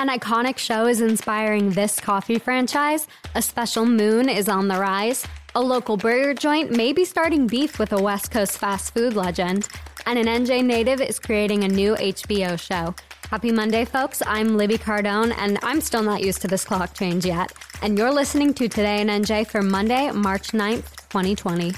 An iconic show is inspiring this coffee franchise. A special moon is on the rise. A local burger joint may be starting beef with a West Coast fast food legend. And an NJ native is creating a new HBO show. Happy Monday, folks. I'm Libby Cardone, and I'm still not used to this clock change yet. And you're listening to Today in NJ for Monday, March 9th, 2020.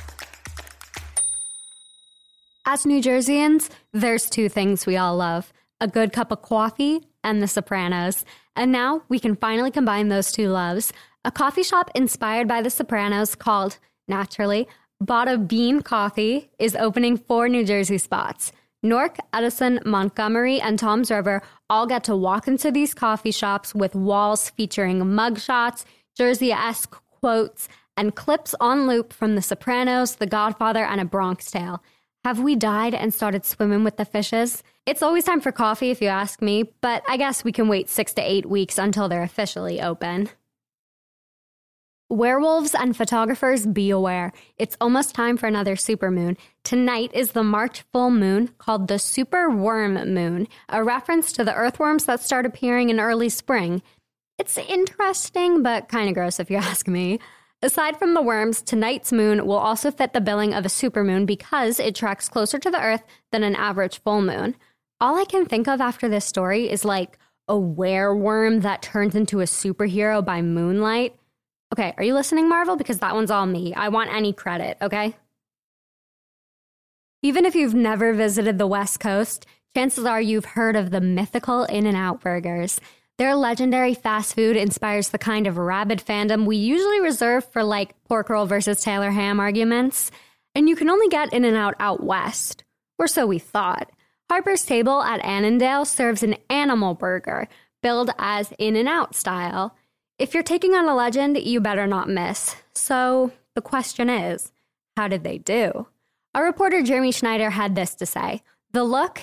As New Jerseyans, there's two things we all love a good cup of coffee and The Sopranos. And now we can finally combine those two loves. A coffee shop inspired by The Sopranos called, naturally, Bada Bean Coffee is opening four New Jersey spots. Newark, Edison, Montgomery, and Toms River all get to walk into these coffee shops with walls featuring mugshots, Jersey esque quotes, and clips on loop from The Sopranos, The Godfather, and A Bronx Tale. Have we died and started swimming with the fishes? It's always time for coffee if you ask me, but I guess we can wait six to eight weeks until they're officially open. Werewolves and photographers, be aware. It's almost time for another supermoon. Tonight is the March full moon called the Super Worm Moon, a reference to the earthworms that start appearing in early spring. It's interesting, but kind of gross if you ask me. Aside from the worms, tonight's moon will also fit the billing of a supermoon because it tracks closer to the Earth than an average full moon. All I can think of after this story is like a wereworm that turns into a superhero by moonlight. Okay, are you listening, Marvel? Because that one's all me. I want any credit, okay? Even if you've never visited the West Coast, chances are you've heard of the mythical In N Out burgers. Their legendary fast food inspires the kind of rabid fandom we usually reserve for like pork roll versus Taylor ham arguments. And you can only get In N Out out west, or so we thought. Harper's Table at Annandale serves an animal burger, billed as In N Out style. If you're taking on a legend, you better not miss. So the question is, how did they do? Our reporter Jeremy Schneider had this to say The look,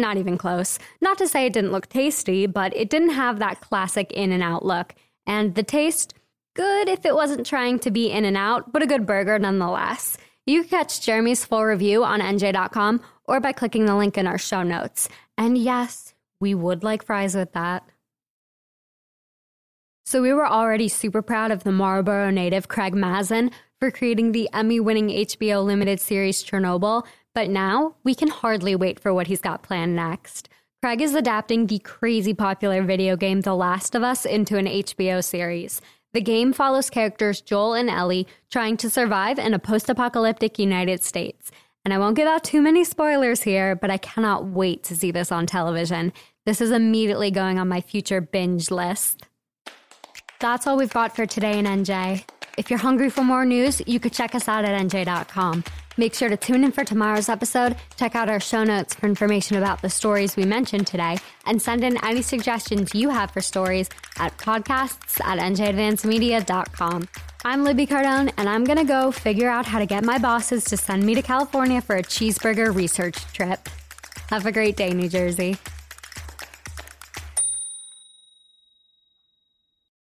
not even close. Not to say it didn't look tasty, but it didn't have that classic in and out look. And the taste, good if it wasn't trying to be in and out, but a good burger nonetheless. You can catch Jeremy's full review on NJ.com or by clicking the link in our show notes. And yes, we would like fries with that. So we were already super proud of the Marlboro native Craig Mazin for creating the Emmy winning HBO limited series Chernobyl, but now we can hardly wait for what he's got planned next. Craig is adapting the crazy popular video game The Last of Us into an HBO series. The game follows characters Joel and Ellie trying to survive in a post apocalyptic United States. And I won't give out too many spoilers here, but I cannot wait to see this on television. This is immediately going on my future binge list. That's all we've got for today in NJ. If you're hungry for more news, you could check us out at NJ.com. Make sure to tune in for tomorrow's episode, check out our show notes for information about the stories we mentioned today, and send in any suggestions you have for stories at podcasts at njadvancemedia.com. I'm Libby Cardone, and I'm going to go figure out how to get my bosses to send me to California for a cheeseburger research trip. Have a great day, New Jersey.